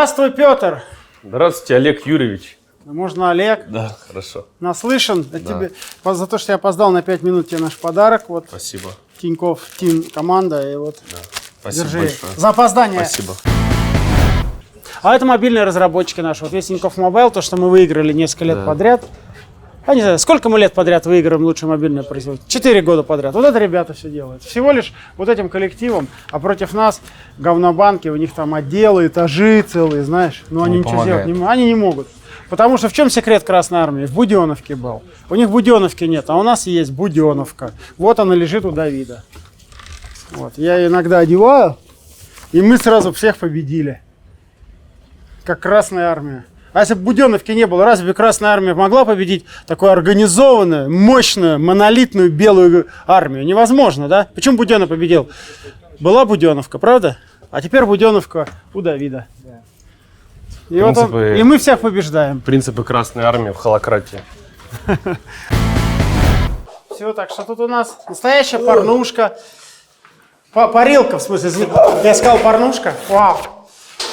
Здравствуй, Петр. Здравствуйте, Олег Юрьевич. Можно Олег. Да, хорошо. Наслышан. Да. Тебе, за то, что я опоздал на 5 минут, тебе наш подарок. Вот Спасибо. Tinkoff Team команда. И вот Спасибо держи. большое. За опоздание. Спасибо. А это мобильные разработчики наши. Вот весь Tinkoff Mobile, то, что мы выиграли несколько лет Да. подряд. А не знаю, сколько мы лет подряд выигрываем лучшее мобильное производство? Четыре года подряд. Вот это ребята все делают. Всего лишь вот этим коллективом, а против нас говнобанки, у них там отделы, этажи целые, знаешь. Но они Не ничего помогает. сделать не, они не могут. Потому что в чем секрет Красной Армии? В Буденовке был. У них Буденовки нет, а у нас есть Буденовка. Вот она лежит у Давида. Вот. Я иногда одеваю, и мы сразу всех победили. Как Красная Армия. А если бы Буденовки не было, разве Красная Армия могла победить такую организованную, мощную, монолитную белую армию? Невозможно, да? Почему Буденов победил? Была Буденовка, правда? А теперь Буденовка у Давида. И, вот он- принципы- и мы всех побеждаем. Принципы Красной Армии в холократии. Все, так что тут у нас настоящая порнушка. Па- парилка, в смысле, я сказал порнушка. Вау.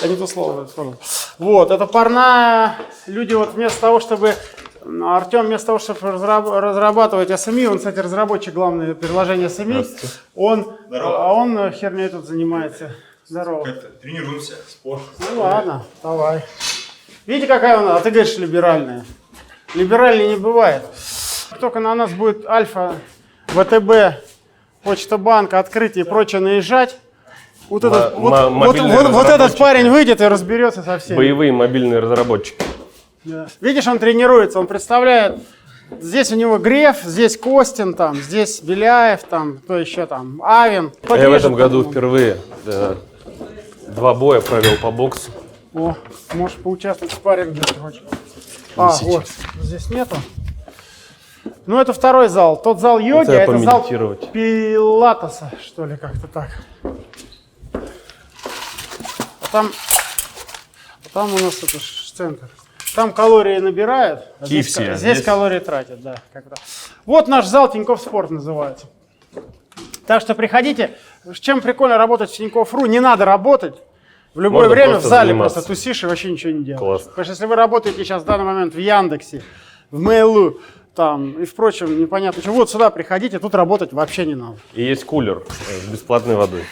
Это не то слово. слово. Вот, это парная. Люди вот вместо того, чтобы Артем вместо того, чтобы разраб- разрабатывать SME, он, кстати, разработчик главное приложение SME, он, а он э, херней тут занимается. Здорово. Как-то тренируемся, спорт. Ну ладно, давай. Видите, какая у нас, а ты говоришь либеральная. Либеральнее не бывает. Как только на нас будет Альфа, ВТБ, Почта Банк, открытие и прочее наезжать, вот, этот, М- вот, м- вот- мобильные вот- вот этот разработчики. парень выйдет и разберется со всеми. Боевые мобильные разработчики. Да. Видишь, он тренируется, он представляет, здесь у него Греф, здесь Костин, там, здесь Беляев, там, кто еще там, Авин. Я в Подрежет этом году потом. впервые да, два боя провел по боксу. О, можешь поучаствовать в спарринге, если хочешь. А, вот, здесь нету. Ну, это второй зал. Тот зал йоги, Это а это зал помедитировать. пилатеса, что ли, как-то так. А там, а там у нас это ж центр. Там калории набирают, а здесь, ка- а здесь здесь- калории тратят, да. Как-то. Вот наш зал Тинькофф Спорт называется. Так что приходите. Чем прикольно работать в Тинькофф.ру, не надо работать. В любое Можно время в зале заниматься. просто тусишь и вообще ничего не делаешь. Класс. Потому что если вы работаете сейчас в данный момент в Яндексе, в Mail.ru, там и впрочем, непонятно что, вот сюда приходите, тут работать вообще не надо. И есть кулер э, с бесплатной водой.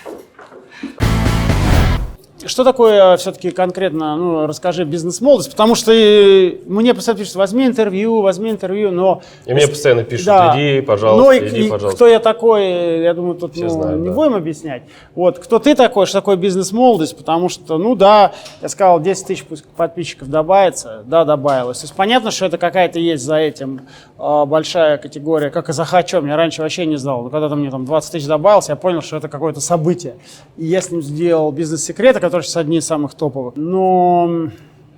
Что такое все-таки конкретно, ну, расскажи бизнес-молодость, потому что и мне постоянно пишут, возьми интервью, возьми интервью, но... И мне постоянно пишут, Да. иди, пожалуйста, Ну, и- иди, и пожалуйста. кто я такой, я думаю, тут Все ну, знают, не да. будем объяснять. Вот, кто ты такой, что такое бизнес-молодость, потому что, ну да, я сказал, 10 тысяч подписчиков добавится, да, добавилось. То есть понятно, что это какая-то есть за этим а, большая категория, как и за Хачом, я раньше вообще не знал, но когда-то мне там 20 тысяч добавилось, я понял, что это какое-то событие. И я с ним сделал бизнес-секреты, которые сейчас одни из самых топовых. Но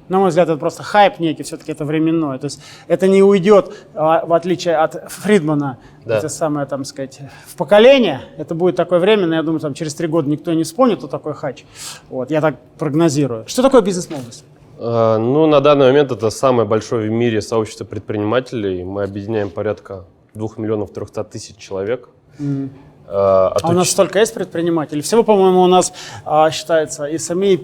на мой взгляд, это просто хайп некий, все-таки это временной. То есть это не уйдет, а, в отличие от Фридмана, Да. это самое, там сказать, в поколение. Это будет такое временное, я думаю, там через три года никто не вспомнит, кто такой хач. Вот, я так прогнозирую. Что такое бизнес-молодость? Э, Ну, на данный момент это самое большое в мире сообщество предпринимателей. Мы объединяем порядка 2 миллионов 300 тысяч человек. Э, А у отуч- нас столько есть предпринимателей? Всего, по-моему, у нас а, считается и SME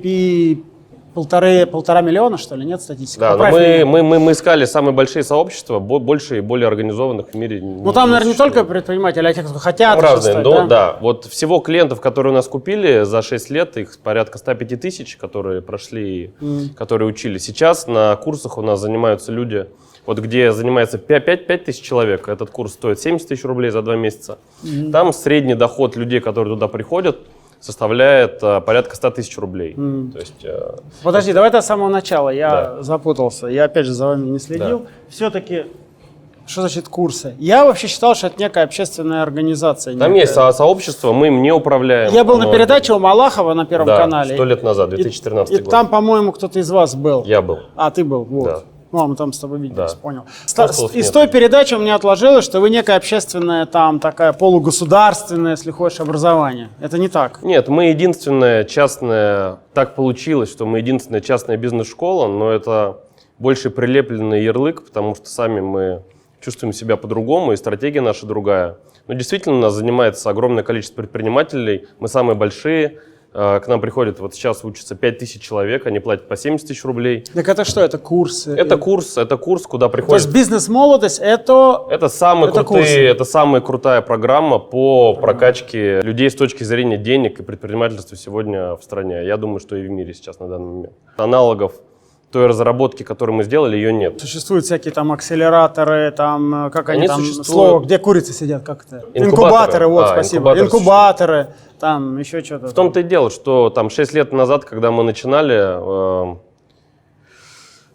полторы, полтора миллиона, что ли, нет статистики? Да, но мы, меня. мы, мы, мы искали самые большие сообщества, бо- больше и более организованных в мире. Ну там, наверное, не только предприниматели, а те, кто хотят еще разные. стать, но, да? да? вот всего клиентов, которые у нас купили за 6 лет, их порядка 105 тысяч, которые прошли, которые учили. Сейчас на курсах у нас занимаются люди, вот где занимается 5, 5, 5 тысяч человек, этот курс стоит 70 тысяч рублей за 2 месяца. Там средний доход людей, которые туда приходят, составляет а, порядка 100 тысяч рублей. То есть, э, Подожди, давай с самого начала. Я Да. запутался. Я опять же за вами не следил. Все-таки, что значит курсы? Я вообще считал, что это некая общественная организация. там некая. есть со- сообщество, мы им не управляем. Я был на но- передаче у Малахова на Первом да, канале. сто лет назад, И- 2013 и, год. там, по-моему, кто-то из вас был. Я был. А, ты был, вот. Да. Ну, а мы там с тобой виделись, Да. понял. Ста- Осталось из той передачи у меня отложилось, что вы некая общественная, там, такая полугосударственная, если хочешь, образование. Это не так. Нет, мы единственная частная, так получилось, что мы единственная частная бизнес-школа, но это больше прилепленный ярлык, потому что сами мы чувствуем себя по-другому, и стратегия наша другая. Но действительно, нас занимается огромное количество предпринимателей, мы самые большие, К нам приходит, вот сейчас учатся 5 тысяч человек, они платят по 70 тысяч рублей. Так это что, это курсы? Это курс, это курс, куда То есть бизнес-молодость это... Это самые Это крутые, курсы. это самая крутая программа по прокачке людей с точки зрения денег и предпринимательства сегодня в стране. Я думаю, что и в мире сейчас на данный момент. Аналогов той разработки, которую мы сделали, ее нет. Существуют всякие там акселераторы, там, э, как они, Они там, существуют. слово, где курицы сидят, как это? Инкубаторы. вот, А, спасибо. инкубаторы Инкубаторы, там, еще что-то. В том-то и дело, что там 6 лет назад, когда мы начинали, э,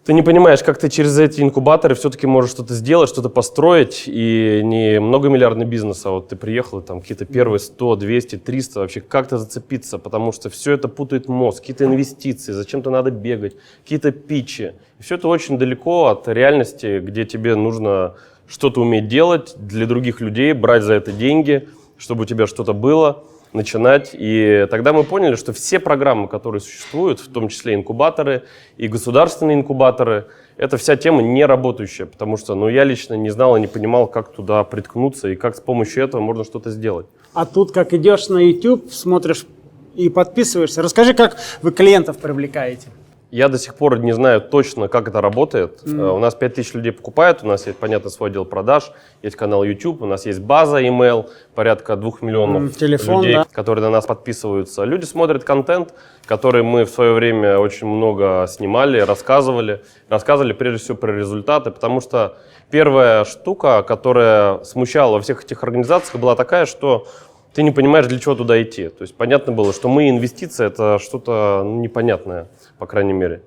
ты не понимаешь, как ты через эти инкубаторы все-таки можешь что-то сделать, что-то построить, и не многомиллиардный бизнес, а вот ты приехал, и там какие-то первые 100, 200, 300, вообще как-то зацепиться, потому что все это путает мозг, какие-то инвестиции, зачем-то надо бегать, какие-то питчи. И все это очень далеко от реальности, где тебе нужно что-то уметь делать для других людей, брать за это деньги, чтобы у тебя что-то было начинать. И тогда мы поняли, что все программы, которые существуют, в том числе инкубаторы и государственные инкубаторы, это вся тема не работающая, потому что ну, я лично не знал и не понимал, как туда приткнуться и как с помощью этого можно что-то сделать. А тут, как идешь на YouTube, смотришь и подписываешься. Расскажи, как вы клиентов привлекаете. Я до сих пор не знаю точно, как это работает. Э, У нас 5000 людей покупают, у нас есть, понятно, свой отдел продаж, есть канал YouTube, у нас есть база email, порядка 2 миллионов М, телефон, людей, да. которые на нас подписываются. Люди смотрят контент, который мы в свое время очень много снимали, рассказывали. Рассказывали прежде всего про результаты, потому что первая штука, которая смущала во всех этих организациях, была такая, что ты не понимаешь, для чего туда идти. То есть понятно было, что мы инвестиции это что-то непонятное, по крайней мере.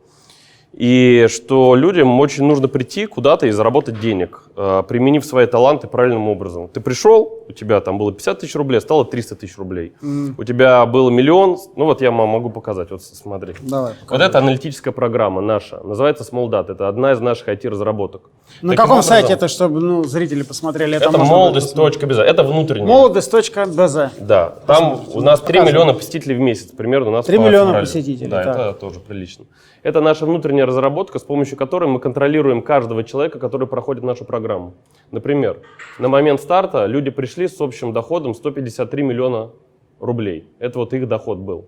И что людям очень нужно прийти куда-то и заработать денег, э, применив свои таланты правильным образом. Ты пришел, у тебя там было 50 тысяч рублей, стало 300 тысяч рублей. У тебя был миллион, ну вот я могу показать, вот смотри. Давай, Вот это аналитическая программа наша, называется SmallDat, это одна из наших IT-разработок. На Таким каком образом, сайте это, чтобы ну, зрители посмотрели? Это, можно молодость. будет точка без- Это внутренняя. Молодость.бз. Да, там у нас 3 показывай. миллиона посетителей в месяц, примерно у нас 3 по миллиона посетителей, Да, так. это тоже прилично. Это наша внутренняя разработка, с помощью которой мы контролируем каждого человека, который проходит нашу программу. Например, на момент старта люди пришли с общим доходом 153 миллиона рублей. Это вот их доход был.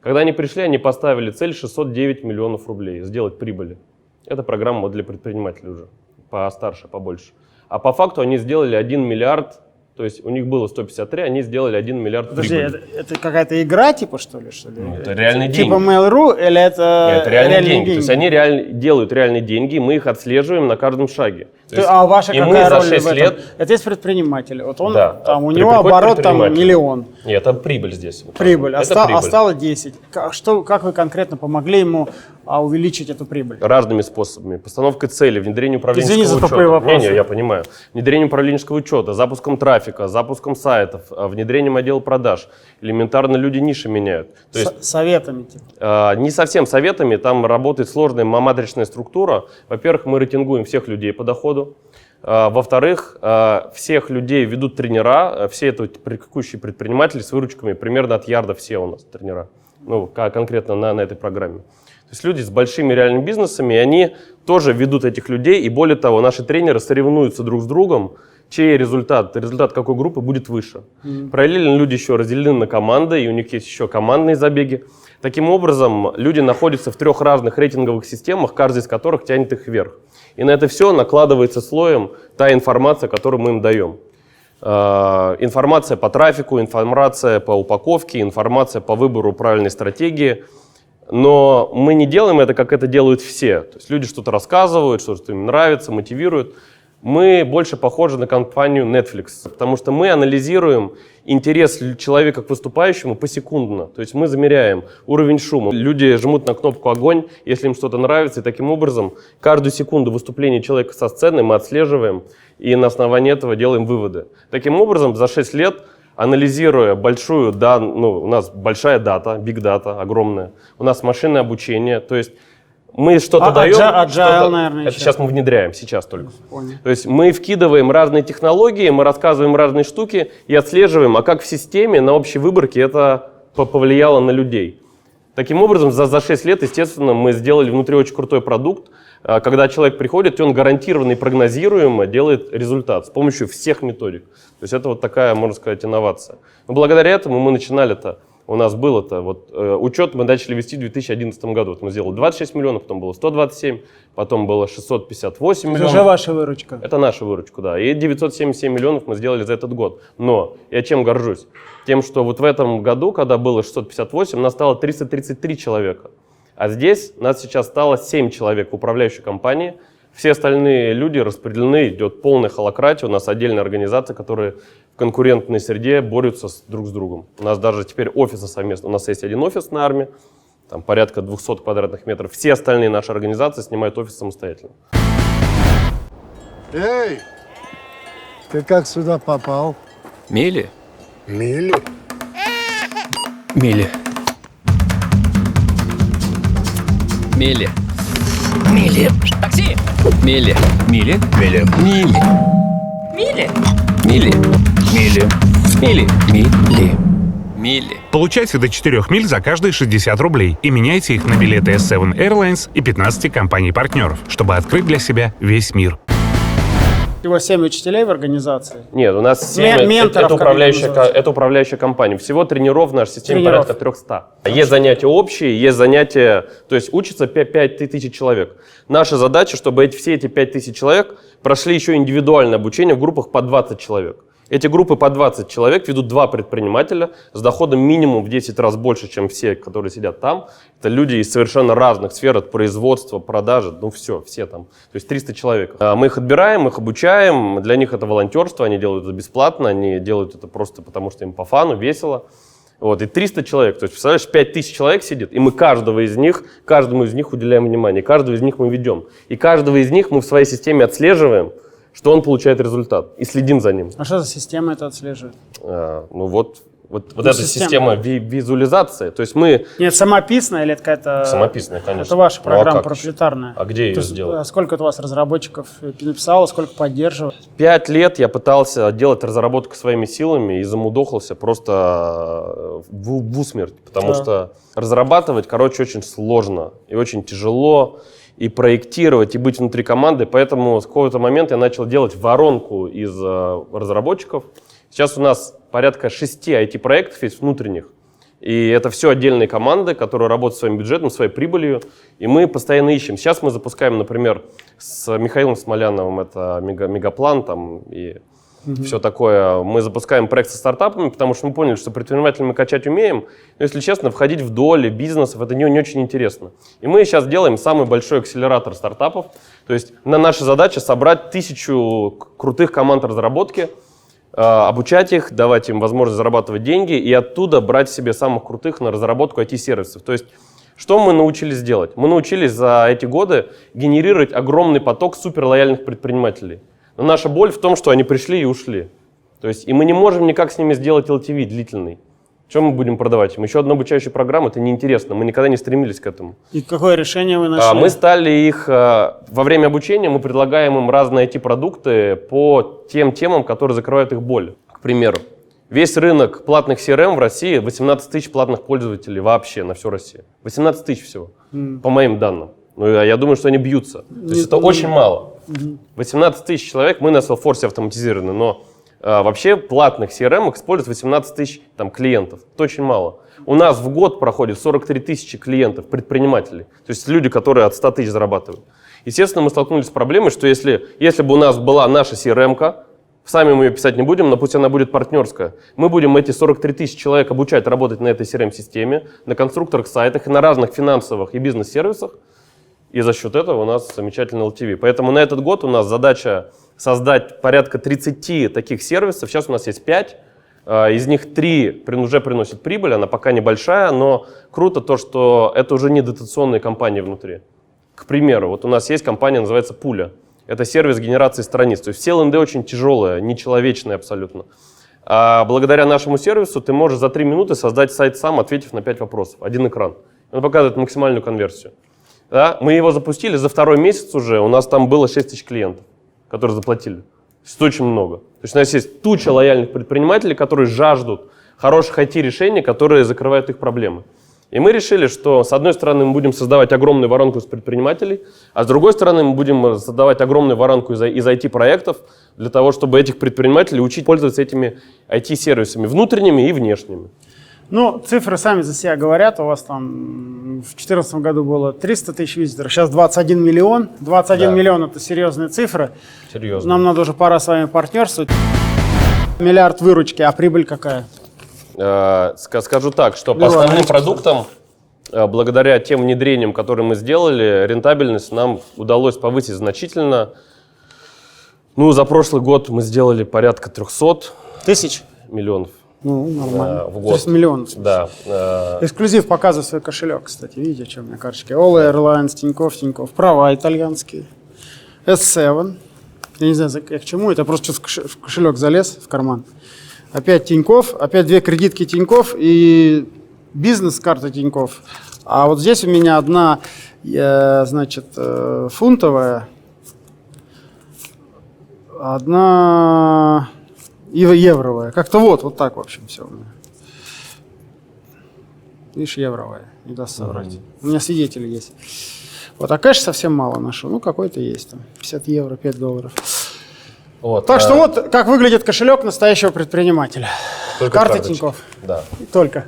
Когда они пришли, они поставили цель 609 миллионов рублей, сделать прибыли. Это программа для предпринимателей уже, постарше, побольше. А по факту они сделали 1 миллиард, то есть у них было 153, они сделали 1 миллиард Подожди, прибыли. это, это какая-то игра, типа, что ли? Что ли? Ну, это реальные Типа деньги. Mail.ru или это, Нет, это реальные, деньги. То есть они реально делают реальные деньги, мы их отслеживаем на каждом шаге. То есть- а ваша и какая мы за роль 6 в этом? лет... Это есть предприниматель. Вот он, Да, там, у него оборот там миллион. Нет, это прибыль здесь. Вот Прибыль. вот. а Это ста- а прибыль. стало 10. Как, что, как вы конкретно помогли ему а, увеличить эту прибыль? Разными способами. Постановкой цели, внедрение управленческого Извини за учета. тупые вопросы. Не, не, я понимаю. Внедрением управленческого учета, запуском трафика, запуском сайтов, а, внедрением отдела продаж. Элементарно люди ниши меняют. То есть С- советами, типа. Э, Не совсем советами, там работает сложная матричная структура. Во-первых, мы рейтингуем всех людей по доходу. Э, Во-вторых, всех людей ведут тренера, все это практикующие предприниматели с выручками примерно от ярда все у нас тренера, ну, конкретно на, на этой программе. То есть люди с большими реальными бизнесами, они тоже ведут этих людей, и более того, наши тренеры соревнуются друг с другом, чей результат, результат какой группы будет выше. Параллельно люди еще разделены на команды, и у них есть еще командные забеги. Таким образом, люди находятся в трех разных рейтинговых системах, каждый из которых тянет их вверх. И на это все накладывается слоем та информация, которую мы им даем. Э, Информация по трафику, информация по упаковке, информация по выбору правильной стратегии. Но мы не делаем это, как это делают все. То есть люди что-то рассказывают, что-то им нравится, мотивируют. Мы больше похожи на компанию Netflix, потому что мы анализируем интерес человека к выступающему посекундно. То есть мы замеряем уровень шума. Люди жмут на кнопку «Огонь», если им что-то нравится, и таким образом каждую секунду выступления человека со сцены мы отслеживаем и на основании этого делаем выводы. Таким образом, за 6 лет анализируя большую, да, ну, у нас большая дата, big дата, огромная, у нас машинное обучение, то есть мы что-то А, даем, agile, что-то- наверное, это еще. сейчас мы внедряем, сейчас только. Понял. То есть мы вкидываем разные технологии, мы рассказываем разные штуки и отслеживаем, а как в системе на общей выборке это по- повлияло на людей. Таким образом, за, за 6 лет, естественно, мы сделали внутри очень крутой продукт. А, Когда человек приходит, и он гарантированно и прогнозируемо делает результат с помощью всех методик. То есть это вот такая, можно сказать, инновация. Но благодаря этому мы начинали-то у нас был это, вот э, учет мы начали вести в 2011 году. Вот мы сделали 26 миллионов, потом было 127, потом было 658 Это миллионов. же ваша выручка. Это наша выручка, да. И 977 миллионов мы сделали за этот год. Но я чем горжусь? Тем, что вот в этом году, когда было 658, нас стало 333 человека. А здесь нас сейчас стало 7 человек в управляющей компании. Все остальные люди распределены, идет полная холократия. У нас отдельная организация, которые в конкурентной среде борются с- друг с другом. У нас даже теперь офисы совместно. У нас есть один офис на армии, там порядка 200 квадратных метров. Все остальные наши организации снимают офис самостоятельно. Эй, ты как сюда попал? Мили? Мили? Мили. Мили. Мили. Такси! Мили. Мили. Мили. Мили. Мили. Мили. Мили. Мили. Мили. Мили. Получайте до 4 миль за каждые 60 рублей и меняйте их на билеты S7 Airlines и 15 компаний-партнеров, чтобы открыть для себя весь мир. Всего 7 учителей в организации. Нет, у нас Ме- 7, менторов, это, как управляющая, это это управляющая компания. Всего тренеров в нашей системе Тренеров. порядка 300. Есть занятия общие, есть занятия, то есть учатся 5 тысяч человек. Наша задача, чтобы эти, все эти 5 тысяч человек прошли еще индивидуальное обучение в группах по 20 человек. Эти группы по 20 человек ведут два предпринимателя с доходом минимум в 10 раз больше, чем все, которые сидят там. Это люди из совершенно разных сфер, от производства, продажи, ну все, все там. То есть 300 человек. А Мы их отбираем, их обучаем, для них это волонтерство, они делают это бесплатно, они делают это просто потому, что им по фану, весело. Вот, и 300 человек, то есть, представляешь, 5000 человек сидит, и мы каждого из них, каждому из них уделяем внимание, каждого из них мы ведем. И каждого из них мы в своей системе отслеживаем, что он получает результат, и следим за ним. А что за система это отслеживает? А, ну вот, вот, вот Ну, эта система. система ви- визуализации, то есть мы Нет, самописная или это какая-то... самописная, конечно. Это ваша Ну, а программа проприетарная. А где ее То сделать? а сколько у вас разработчиков написало, сколько поддерживает? Пять лет я пытался делать разработку своими силами и замудохался просто э, в, в усмерть, потому Да. что разрабатывать, короче, очень сложно и очень тяжело, и проектировать, и быть внутри команды, поэтому с какого-то момента я начал делать воронку из э, разработчиков. Сейчас у нас порядка шести IT-проектов есть внутренних, и это все отдельные команды, которые работают своим бюджетом, своей прибылью. И мы постоянно ищем. Сейчас мы запускаем, например, с Михаилом Смоляновым, это мега, Мегаплан там и все такое. Мы запускаем проект со стартапами, потому что мы поняли, что предпринимателей мы качать умеем. Но, если честно, входить в доли бизнесов, это не, не очень интересно. И мы сейчас делаем самый большой акселератор стартапов. То есть на наша задача собрать тысячу крутых команд разработки, э, обучать их, давать им возможность зарабатывать деньги и оттуда брать себе самых крутых на разработку IT-сервисов. То есть что мы научились делать? Мы научились за эти годы генерировать огромный поток суперлояльных предпринимателей. Но наша боль в том, что они пришли и ушли. То есть, и мы не можем никак с ними сделать LTV длительный. Что мы будем продавать им? Еще одну обучающую программу? Это неинтересно. Мы никогда не стремились к этому. И какое решение вы нашли? А, Мы стали их, э, во время обучения мы предлагаем им разные IT-продукты по тем темам, которые закрывают их боль. К примеру, весь рынок платных CRM в России 18 тысяч платных пользователей вообще на всю Россию. 18 тысяч всего, по моим данным. Ну, я я думаю, что они бьются. То есть это очень мало. 18 тысяч человек, мы на Salesforce автоматизированы, но а, вообще платных CRM используют 18 тысяч там, клиентов. Это очень мало. У нас в год проходит 43 тысячи клиентов, предпринимателей. То есть люди, которые от 100 тысяч зарабатывают. Естественно, мы столкнулись с проблемой, что если, если бы у нас была наша CRM, сами мы ее писать не будем, но пусть она будет партнерская, мы будем эти 43 тысячи человек обучать работать на этой CRM-системе, на конструкторах сайтах и на разных финансовых и бизнес-сервисах, и за счет этого у нас замечательный LTV. Поэтому на этот год у нас задача создать порядка 30 таких сервисов. Сейчас у нас есть 5. а, Из них 3 уже приносят прибыль, она пока небольшая, но круто то, что это уже не дотационные компании внутри. К примеру, вот у нас есть компания, называется Пуля. Это сервис генерации страниц. То есть все ЛНД очень тяжелые, нечеловечные абсолютно. А благодаря нашему сервису ты можешь за 3 минуты создать сайт сам, ответив на 5 вопросов. Один экран. Он показывает максимальную конверсию. Да? Мы его запустили за второй месяц уже, у нас там было 6 тысяч клиентов, которые заплатили. То есть очень много. То есть у нас есть туча лояльных предпринимателей, которые жаждут хороших IT-решений, которые закрывают их проблемы. И мы решили, что с одной стороны мы будем создавать огромную воронку из предпринимателей, а с другой стороны мы будем создавать огромную воронку из, из IT-проектов для того, чтобы этих предпринимателей учить пользоваться этими IT-сервисами внутренними и внешними. Ну, цифры сами за себя говорят. У вас там в 2014 году было 300 тысяч визиторов, сейчас 21 миллион. 21 Да. миллион – это серьезные цифры. Серьезно. Нам надо уже пора с вами партнерствовать. Миллиард выручки, а прибыль какая? Э, ска- Скажу так, что по основным продуктам, э, благодаря тем внедрениям, которые мы сделали, рентабельность нам удалось повысить значительно. Ну, за прошлый год мы сделали порядка 300 Тысяч? миллионов Ну, нормально. э, в То год. есть миллион. Да. э, Эксклюзив показывает свой кошелек, кстати. Видите, что у меня карточки? All Airlines, Тинькофф, Тинькофф. Права итальянские. S7. Я не знаю, я к чему. Это просто что-то в коше- в кошелек залез, в карман. Опять Тинькофф, опять две кредитки Тинькофф и бизнес-карта Тинькофф. А вот здесь у меня одна, э, значит, фунтовая, одна ев- евровая. Как-то вот, вот так, в общем, все у меня. Видишь, евровая, не даст соврать. У меня свидетели есть. Вот, а кэш совсем мало нашел. Ну, какой-то есть там. 50 евро, 5 долларов. вот, Так что э, вот как выглядит кошелек настоящего предпринимателя. только карта карточки. Тинькофф. Да. И Только.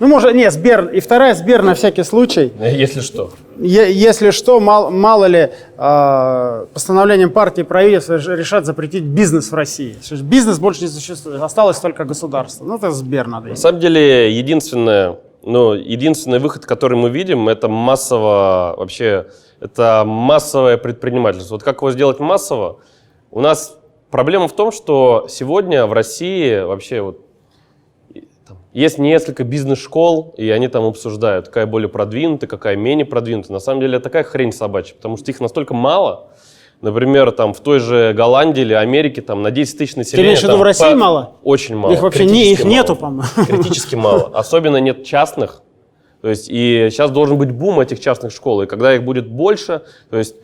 Ну, может, не, Сбер. И вторая Сбер на всякий случай. Если что. Е- если что, мал- мало ли э, постановлением партии и правительства реш- решат запретить бизнес в России. Бизнес больше не существует. Осталось только государство. Ну, это Сбер надо На самом деле, единственное, ну, единственный выход, который мы видим, это массово, вообще, это массовое предпринимательство. Вот как его сделать массово? У нас проблема в том, что сегодня в России вообще вот есть несколько бизнес-школ, и они там обсуждают, какая более продвинутая, какая менее продвинутая. На самом деле, это такая хрень собачья, потому что их настолько мало. Например, там в той же Голландии или Америке там на 10 тысяч населения. имеешь в виду в России по- мало? Очень мало. Их вообще не, их критически нету, мало. по-моему. Критически мало. Особенно нет частных. То есть и сейчас должен быть бум этих частных школ. И когда их будет больше, то есть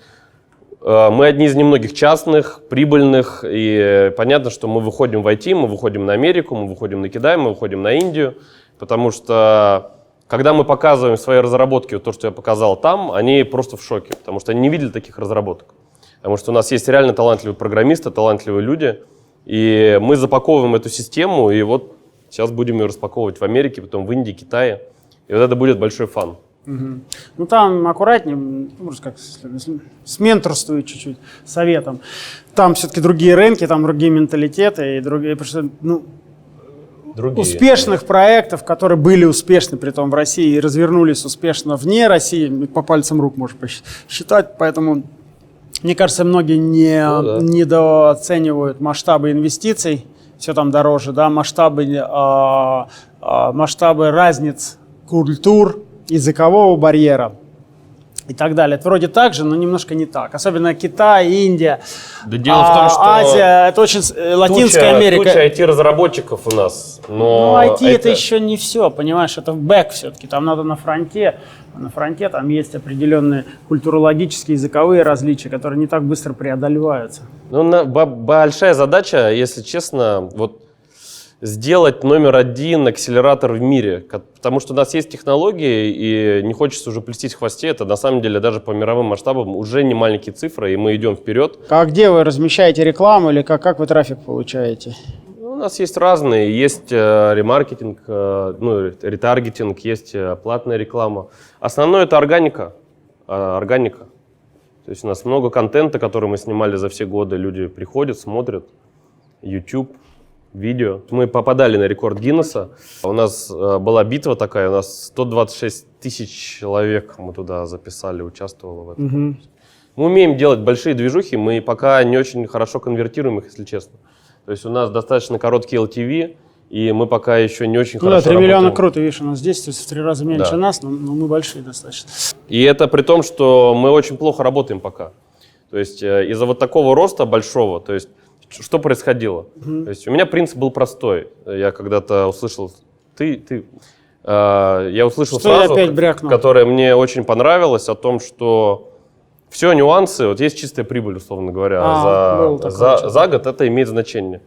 мы одни из немногих частных, прибыльных, и э, понятно, что мы выходим в IT, мы выходим на Америку, мы выходим на Китай, мы выходим на Индию, потому что когда мы показываем свои разработки, вот то, что я показал там, они просто в шоке, потому что они не видели таких разработок. Потому что у нас есть реально талантливые программисты, талантливые люди, и мы запаковываем эту систему, и вот сейчас будем ее распаковывать в Америке, потом в Индии, Китае. И вот это будет большой фан. Ну, там аккуратнее, ну, может, как с, с менторствует чуть-чуть, советом. Там все-таки другие рынки, там другие менталитеты и другие, ну, Другие. успешных проектов, которые были успешны при том в России и развернулись успешно вне России, по пальцам рук можно посчитать, поэтому мне кажется, многие не, Ну да. недооценивают масштабы инвестиций, все там дороже, да, масштабы, а, а, масштабы разниц культур, языкового барьера и так далее. Это вроде так же, но немножко не так. Особенно Китай, Индия, Да дело в том, а, что Азия, это очень с- э, Латинская туча, Америка. Туча IT-разработчиков у нас. Ну, Но IT это... еще не все, понимаешь, это бэк все-таки. Там надо на фронте. На фронте там есть определенные культурологические, языковые различия, которые не так быстро преодолеваются. Ну, на- бо- большая задача, если честно, вот сделать номер один акселератор в мире. Потому что у нас есть технологии, и не хочется уже плестись в хвосте. Это на самом деле даже по мировым масштабам уже не маленькие цифры, и мы идем вперед. А где вы размещаете рекламу или как, как вы трафик получаете? Ну, У нас есть разные. Есть э, ремаркетинг, э, ну, ретаргетинг, есть э, платная реклама. Основное это органика. э, органика. То есть у нас много контента, который мы снимали за все годы. Люди приходят, смотрят. YouTube, видео. Мы попадали на рекорд Гиннесса. У нас э, была битва такая, у нас 126 тысяч человек мы туда записали, участвовало в этом. Мы умеем делать большие движухи, мы пока не очень хорошо конвертируем их, если честно. То есть у нас достаточно короткий LTV, и мы пока еще не очень Ну да, хорошо 3 миллиона работаем. круто, видишь, у нас здесь то есть в три раза меньше Да. нас, но, но мы большие достаточно. И это при том, что мы очень плохо работаем пока. То есть э, из-за вот такого роста большого, то есть что происходило? То есть у меня принцип был простой. Я когда-то услышал, ты, ты, э, я услышал Что я фразу, опять брякнул? которая мне очень понравилась, о том, что все нюансы, вот есть чистая прибыль, условно говоря, А, за, за, за год это имеет значение.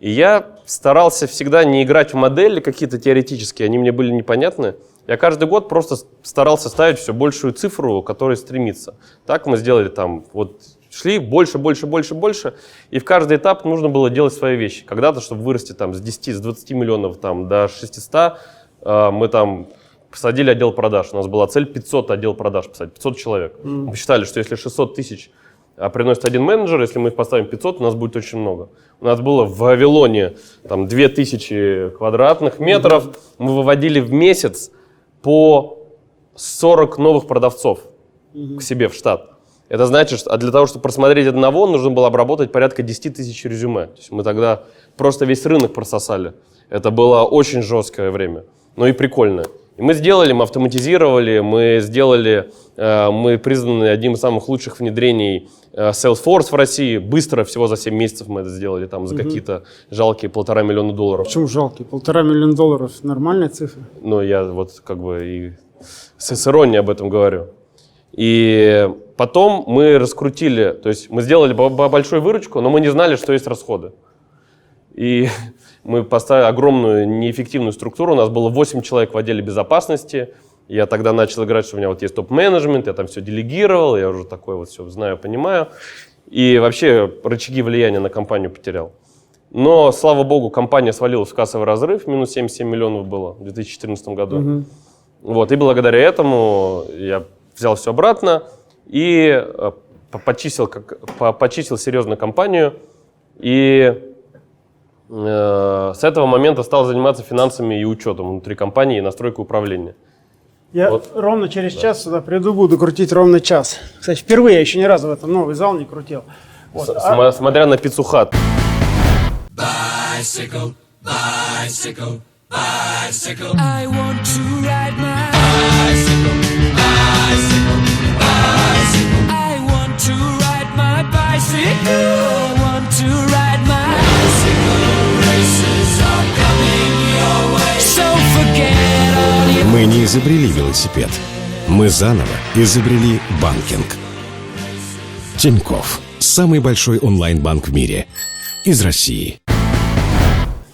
И я старался всегда не играть в модели какие-то теоретические, они мне были непонятны. Я каждый год просто старался ставить все большую цифру, к которой стремиться. Так мы сделали там, вот шли больше, больше, больше, больше, и в каждый этап нужно было делать свои вещи. Когда-то, чтобы вырасти там с 10, с 20 миллионов там, до 600, А, Мы там посадили отдел продаж. У нас была цель 500 отдел продаж посадить, 500 человек. Мы считали, что если 600 тысяч а, приносит один менеджер, если мы их поставим 500, у нас будет очень много. У нас было в Вавилоне там 2000 квадратных метров. Мы выводили в месяц по 40 новых продавцов к себе в штат. Это значит, что а для того, чтобы просмотреть одного, нужно было обработать порядка 10 тысяч резюме. То есть мы тогда просто весь рынок прососали. Это было очень жесткое время, но и прикольное. И мы сделали, мы автоматизировали, мы сделали, э, мы признаны одним из самых лучших внедрений э, Salesforce в России. Быстро, всего за 7 месяцев мы это сделали, там за какие-то жалкие полтора миллиона долларов. Почему жалкий? Полтора миллиона долларов – нормальная цифра. Ну, я вот как бы и с, с иронией об этом говорю. И потом мы раскрутили, то есть мы сделали бо- бо- большую выручку, но мы не знали, что есть расходы. И мы поставили огромную неэффективную структуру. У нас было 8 человек в отделе безопасности. Я тогда начал играть, что у меня вот есть топ-менеджмент, я там все делегировал, я уже такое вот все знаю, понимаю. И вообще рычаги влияния на компанию потерял. Но, слава богу, компания свалилась в кассовый разрыв, минус 77 миллионов было в 2014 году. Вот, и благодаря этому я взял все обратно и э, по- почистил, как, по- почистил серьезно компанию. И э, с этого момента стал заниматься финансами и учетом внутри компании и настройкой управления. Я Вот. ровно через час сюда приду, буду крутить ровно час. Кстати, впервые я еще ни разу в этом новый зал не крутил. Вот. С- А- смотря на my bicycle, bicycle, bicycle. I want to ride my bicycle. Мы не изобрели велосипед. Мы заново изобрели банкинг. Тиньков. Самый большой онлайн-банк в мире. Из России.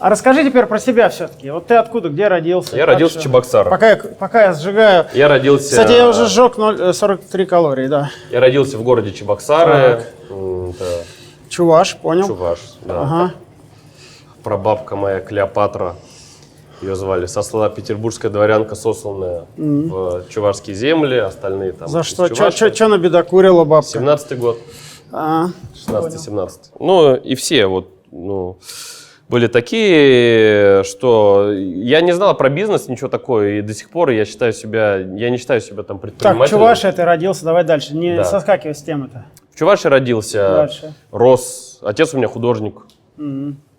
А расскажи теперь про себя все-таки. Вот ты откуда, где родился? Я родился в? Чебоксарах. Пока я, пока я сжигаю... Я родился, Кстати, я уже сжег 0, э, 43 калории, да. я родился в городе Чебоксары. Это Чуваш, понял? Чуваш. Да. Ага. прабабка моя Клеопатра, ее звали, сосла петербургская дворянка, сосланная в чувашские земли, остальные там За что? Че набедокурила бабка? 17-й год, А, 16-17. Ну, и все вот, ну, были такие, что я не знал про бизнес, ничего такого, и до сих пор я считаю себя, я не считаю себя там так, предпринимателем. Чувашия ты родился, давай дальше. Не Да. соскакивай с темы-то. В Чувашии родился, Дальше. рос, отец у меня художник,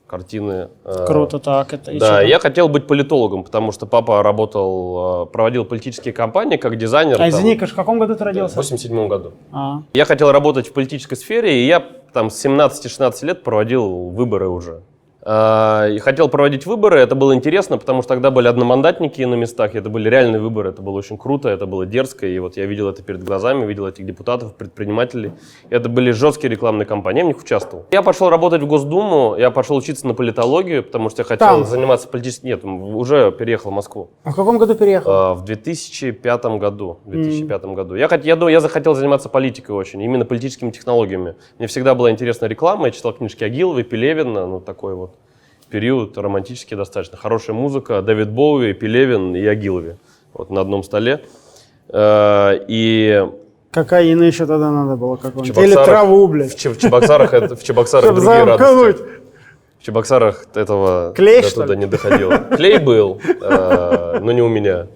картины. э, Круто так. Это, Да, там? я хотел быть политологом, потому что папа работал, э, проводил политические кампании как дизайнер. А там, извини, Каш, в каком году ты в родился? 87 году. А, Я хотел работать в политической сфере, и я там с 17-16 лет проводил выборы уже. А, И хотел проводить выборы, это было интересно, потому что тогда были одномандатники на местах, это были реальные выборы, это было очень круто, это было дерзко, и вот я видел это перед глазами, видел этих депутатов, предпринимателей. Это были жесткие рекламные кампании, я в них участвовал. Я пошел работать в Госдуму, я пошел учиться на политологию, потому что я хотел Там? заниматься политическим... Нет, уже переехал в Москву. а в каком году переехал? А, В 2005 году. В 2005 году. Я, хот- я, я захотел заниматься политикой очень, именно политическими технологиями. Мне всегда была интересна реклама, я читал книжки Агиловой, Пелевина, ну такой вот период романтический достаточно. Хорошая музыка, Давид Боуи, Пелевин и Агилове вот на одном столе. Э, И Кокаина еще тогда надо было какого-нибудь. Или траву, в, блядь. В Чебоксарах, это- в Чебоксарах другие радости. В Чебоксарах этого Клей, до туда не доходило. Клей был, э, но не у меня.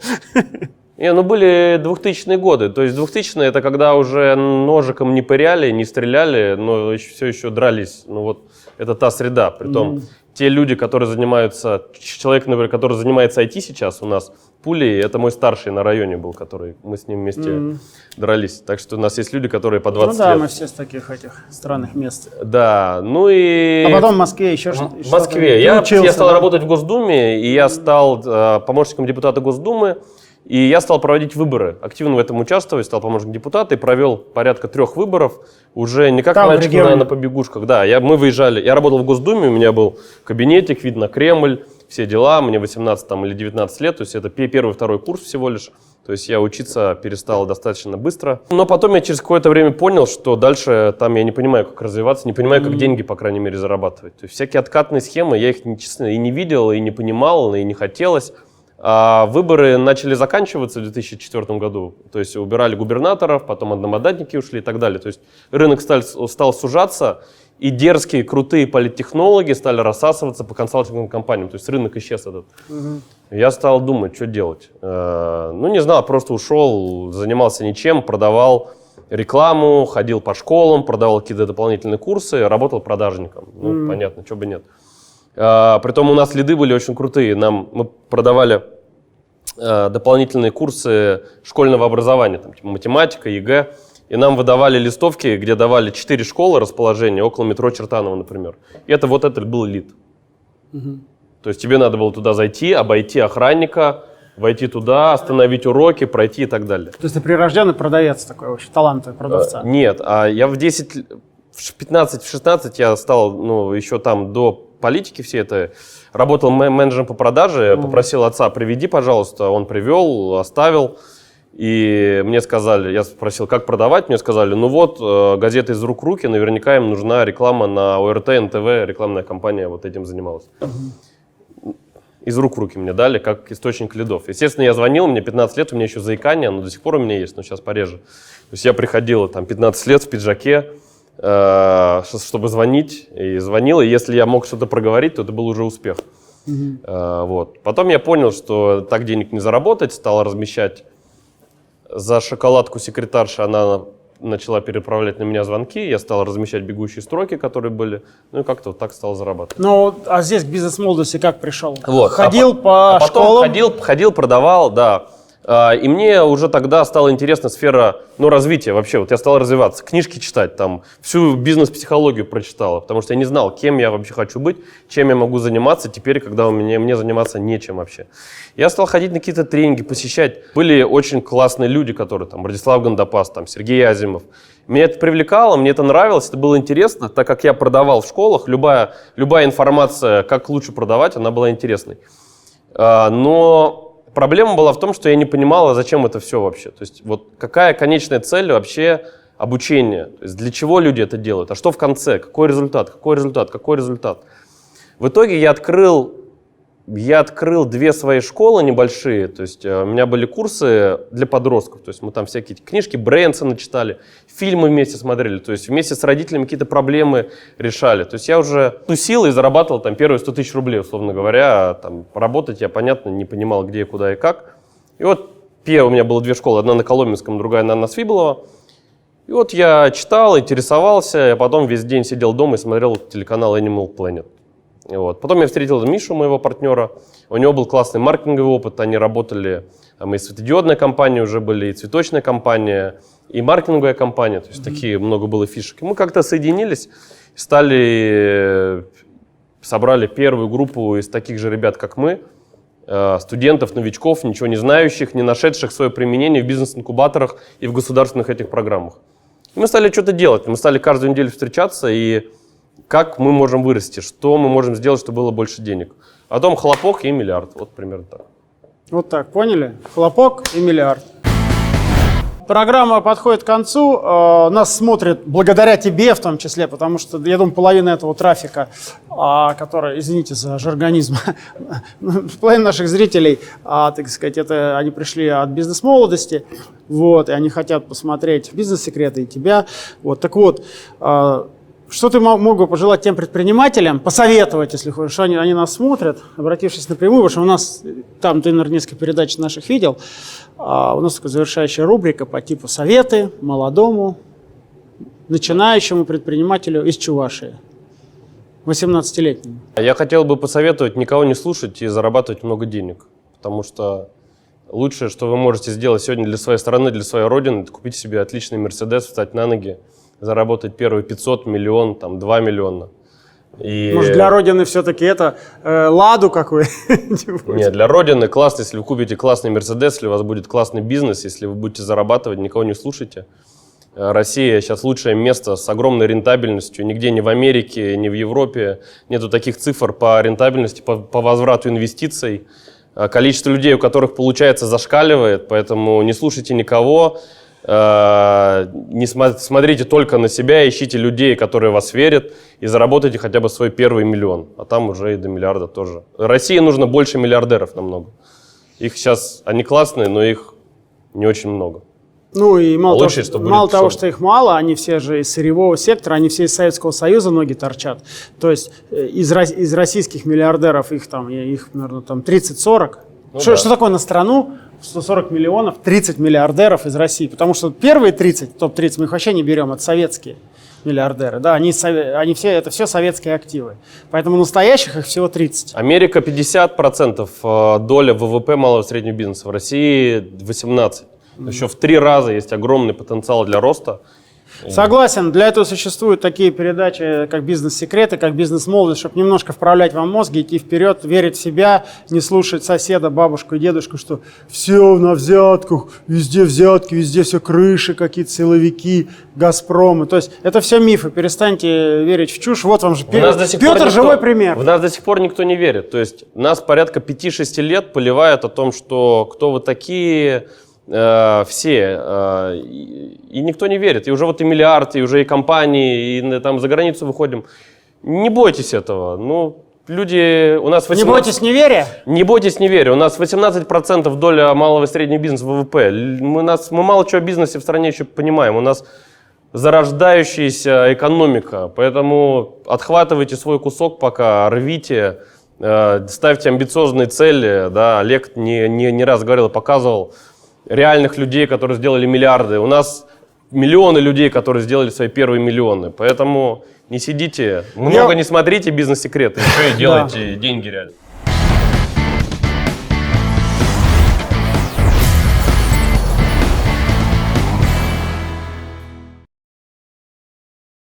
Не, ну были 2000-е годы. То есть 2000-е это когда уже ножиком не пыряли, не стреляли, но еще, все еще дрались. Ну вот это та среда. Притом те люди, которые занимаются, человек, например, который занимается IT сейчас у нас, пулей, это мой старший на районе был, который мы с ним вместе дрались. Так что у нас есть люди, которые по 20 Ну да, лет. мы все с таких этих странных мест. Да, ну и... А потом в Москве еще что-то. в Москве. Я, учился, я стал да? работать в Госдуме, и я стал э, помощником депутата Госдумы, и я стал проводить выборы, активно в этом участвовать, стал помощником депутата и провел порядка трех выборов, уже не как Там, мальчик на, на побегушках. Да, я, мы выезжали, я работал в Госдуме, у меня был кабинетик, вид на Кремль, все дела, мне 18 там, или 19 лет, то есть это пе- первый, второй курс всего лишь. То есть я учиться перестал достаточно быстро. Но потом я через какое-то время понял, что дальше там я не понимаю, как развиваться, не понимаю, как деньги, по крайней мере, зарабатывать. То есть всякие откатные схемы, я их, честно, и не видел, и не понимал, и не хотелось. А выборы начали заканчиваться в 2004 году. То есть убирали губернаторов, потом одномандатники ушли и так далее. То есть рынок стал, стал сужаться, и дерзкие, крутые политтехнологи стали рассасываться по консалтинговым компаниям. То есть рынок исчез этот. Я стал думать, что делать. Э, Ну, не знал, просто ушел, занимался ничем, продавал рекламу, ходил по школам, продавал какие-то дополнительные курсы, работал продажником. Ну, понятно, что бы нет. А, Притом у нас лиды были очень крутые. Нам мы продавали э, дополнительные курсы школьного образования, там, типа математика, ЕГЭ. И нам выдавали листовки, где давали 4 школы расположения, около метро Чертанова, например. И это вот это был лид. То есть тебе надо было туда зайти, обойти охранника, войти туда, остановить уроки, пройти и так далее. То есть ты прирожденный продавец такой вообще, талантливый продавца. Э, Нет, а я в 10, л- в 15, в 16 я стал, ну, еще там до политики все это, работал менеджером по продаже, попросил отца, приведи, пожалуйста, он привел, оставил, и мне сказали, я спросил, как продавать, мне сказали, ну вот, э, газета из рук в руки, наверняка им нужна реклама на ОРТ, НТВ, рекламная компания вот этим занималась. Из рук в руки мне дали, как источник лидов. Естественно, я звонил, мне 15 лет, у меня еще заикание, оно до сих пор у меня есть, но сейчас пореже. То есть я приходил там 15 лет в пиджаке, чтобы звонить, и звонил, и если я мог что-то проговорить, то это был уже успех. Э, вот. Потом я понял, что так денег не заработать, стал размещать за шоколадку секретарша, она начала переправлять на меня звонки, я стал размещать бегущие строки, которые были, ну и как-то вот так стал зарабатывать. Ну, а здесь к бизнес-молодости как пришел? Вот. Ходил а по- по а потом школам? Ходил, ходил, продавал, да. А, И мне уже тогда стала интересна сфера ну, развития вообще. Вот я стал развиваться, книжки читать, там, всю бизнес-психологию прочитал, потому что я не знал, кем я вообще хочу быть, чем я могу заниматься теперь, когда у меня, мне заниматься нечем вообще. Я стал ходить на какие-то тренинги, посещать. Были очень классные люди, которые там, Радислав Гандапас, там, Сергей Азимов. Меня это привлекало, мне это нравилось, это было интересно, так как я продавал в школах, любая, любая информация, как лучше продавать, она была интересной. А, Но проблема была в том, что я не понимала, зачем это все вообще. То есть вот какая конечная цель вообще обучения? То есть для чего люди это делают? А что в конце? Какой результат? Какой результат? Какой результат? В итоге я открыл, я открыл две свои школы небольшие. То есть э, у меня были курсы для подростков. То есть мы там всякие книжки Брэнсона читали, фильмы вместе смотрели. То есть вместе с родителями какие-то проблемы решали. То есть я уже тусил и зарабатывал там первые 100 тысяч рублей, условно говоря. А Там работать я, понятно, не понимал, где, куда и как. И вот первая у меня было две школы. Одна на Коломенском, другая на, на Свиблово. И вот я читал, интересовался, я потом весь день сидел дома и смотрел телеканал Animal Planet. Вот. Потом я встретил Мишу, моего партнера. У него был классный маркетинговый опыт. Они работали, мы и светодиодная компания уже были, и цветочная компания, и маркетинговая компания. То есть такие много было фишек. И мы как-то соединились, стали, собрали первую группу из таких же ребят, как мы, э, студентов, новичков, ничего не знающих, не нашедших свое применение в бизнес-инкубаторах и в государственных этих программах. И мы стали что-то делать. Мы стали каждую неделю встречаться и как мы можем вырасти, что мы можем сделать, чтобы было больше денег. А потом хлопок и миллиард. Вот примерно так. Вот так, поняли? Хлопок и миллиард. Программа подходит к концу. Э, Нас смотрят благодаря тебе в том числе, потому что, я думаю, половина этого трафика, а, который, извините за жаргонизм, половина наших зрителей, а, так сказать, это они пришли от бизнес-молодости, вот, и они хотят посмотреть бизнес-секреты и тебя. Вот, так вот, а, что ты мо- мог бы пожелать тем предпринимателям, посоветовать, если хочешь, они, они нас смотрят, обратившись напрямую, потому что у нас, там ты, наверное, несколько передач наших видел, а у нас такая завершающая рубрика по типу «Советы молодому, начинающему предпринимателю из Чувашии». 18-летнему. Я хотел бы посоветовать никого не слушать и зарабатывать много денег. Потому что лучшее, что вы можете сделать сегодня для своей страны, для своей родины, это купить себе отличный Мерседес, встать на ноги, заработать первые 500, миллион, там, 2 миллиона. И... Может, для Родины все-таки это э, ладу какой Нет, для Родины классно, если вы купите классный Мерседес, если у вас будет классный бизнес, если вы будете зарабатывать, никого не слушайте. Э, Россия сейчас лучшее место с огромной рентабельностью. Нигде ни в Америке, ни в Европе нету таких цифр по рентабельности, по, по возврату инвестиций. Э, Количество людей, у которых получается, зашкаливает, поэтому не слушайте никого. Э, Не смотрите только на себя, ищите людей, которые вас верят, и заработайте хотя бы свой первый миллион. А там уже и до миллиарда тоже. России нужно больше миллиардеров намного. Их сейчас, они классные, но их не очень много. Ну и мало, Лучше, того, что что, мало того, что их мало, они все же из сырьевого сектора, они все из Советского Союза ноги торчат. То есть э, из, из российских миллиардеров их там, их, наверное, там 30-40. Ну что, да. что такое на страну? 140 миллионов, 30 миллиардеров из России. Потому что первые 30, топ-30, мы их вообще не берем, это советские миллиардеры. Да, они, они все, это все советские активы. Поэтому настоящих их всего 30. Америка 50% э, доля ВВП малого и среднего бизнеса, в России 18%. Еще в три раза есть огромный потенциал для роста. Согласен, для этого существуют такие передачи, как «Бизнес-секреты», как «Бизнес-молодость», чтобы немножко вправлять вам мозг, идти вперед, верить в себя, не слушать соседа, бабушку и дедушку, что все на взятках, везде взятки, везде все крыши, какие-то силовики, «Газпромы». То есть это все мифы, перестаньте верить в чушь. Вот вам же Петр никто- живой пример. В нас до сих пор никто не верит. То есть нас порядка 5-6 лет поливают о том, что кто вы такие, все. э, и, никто не верит. И уже вот и миллиард, и уже и компании, и там за границу выходим. Не бойтесь этого. Ну, люди... У нас Не 18 бойтесь неверия. Не бойтесь неверия. У нас 18% доля малого и среднего бизнеса в ВВП. Мы, нас, мы мало чего о бизнесе в стране еще понимаем. У нас зарождающаяся экономика. Поэтому отхватывайте свой кусок пока, рвите, э, ставьте амбициозные цели. Да, Олег не, не, не раз говорил и показывал реальных людей, которые сделали миллиарды. У нас миллионы людей, которые сделали свои первые миллионы. Поэтому не сидите, много не смотрите бизнес-секреты, еще и делайте деньги реально.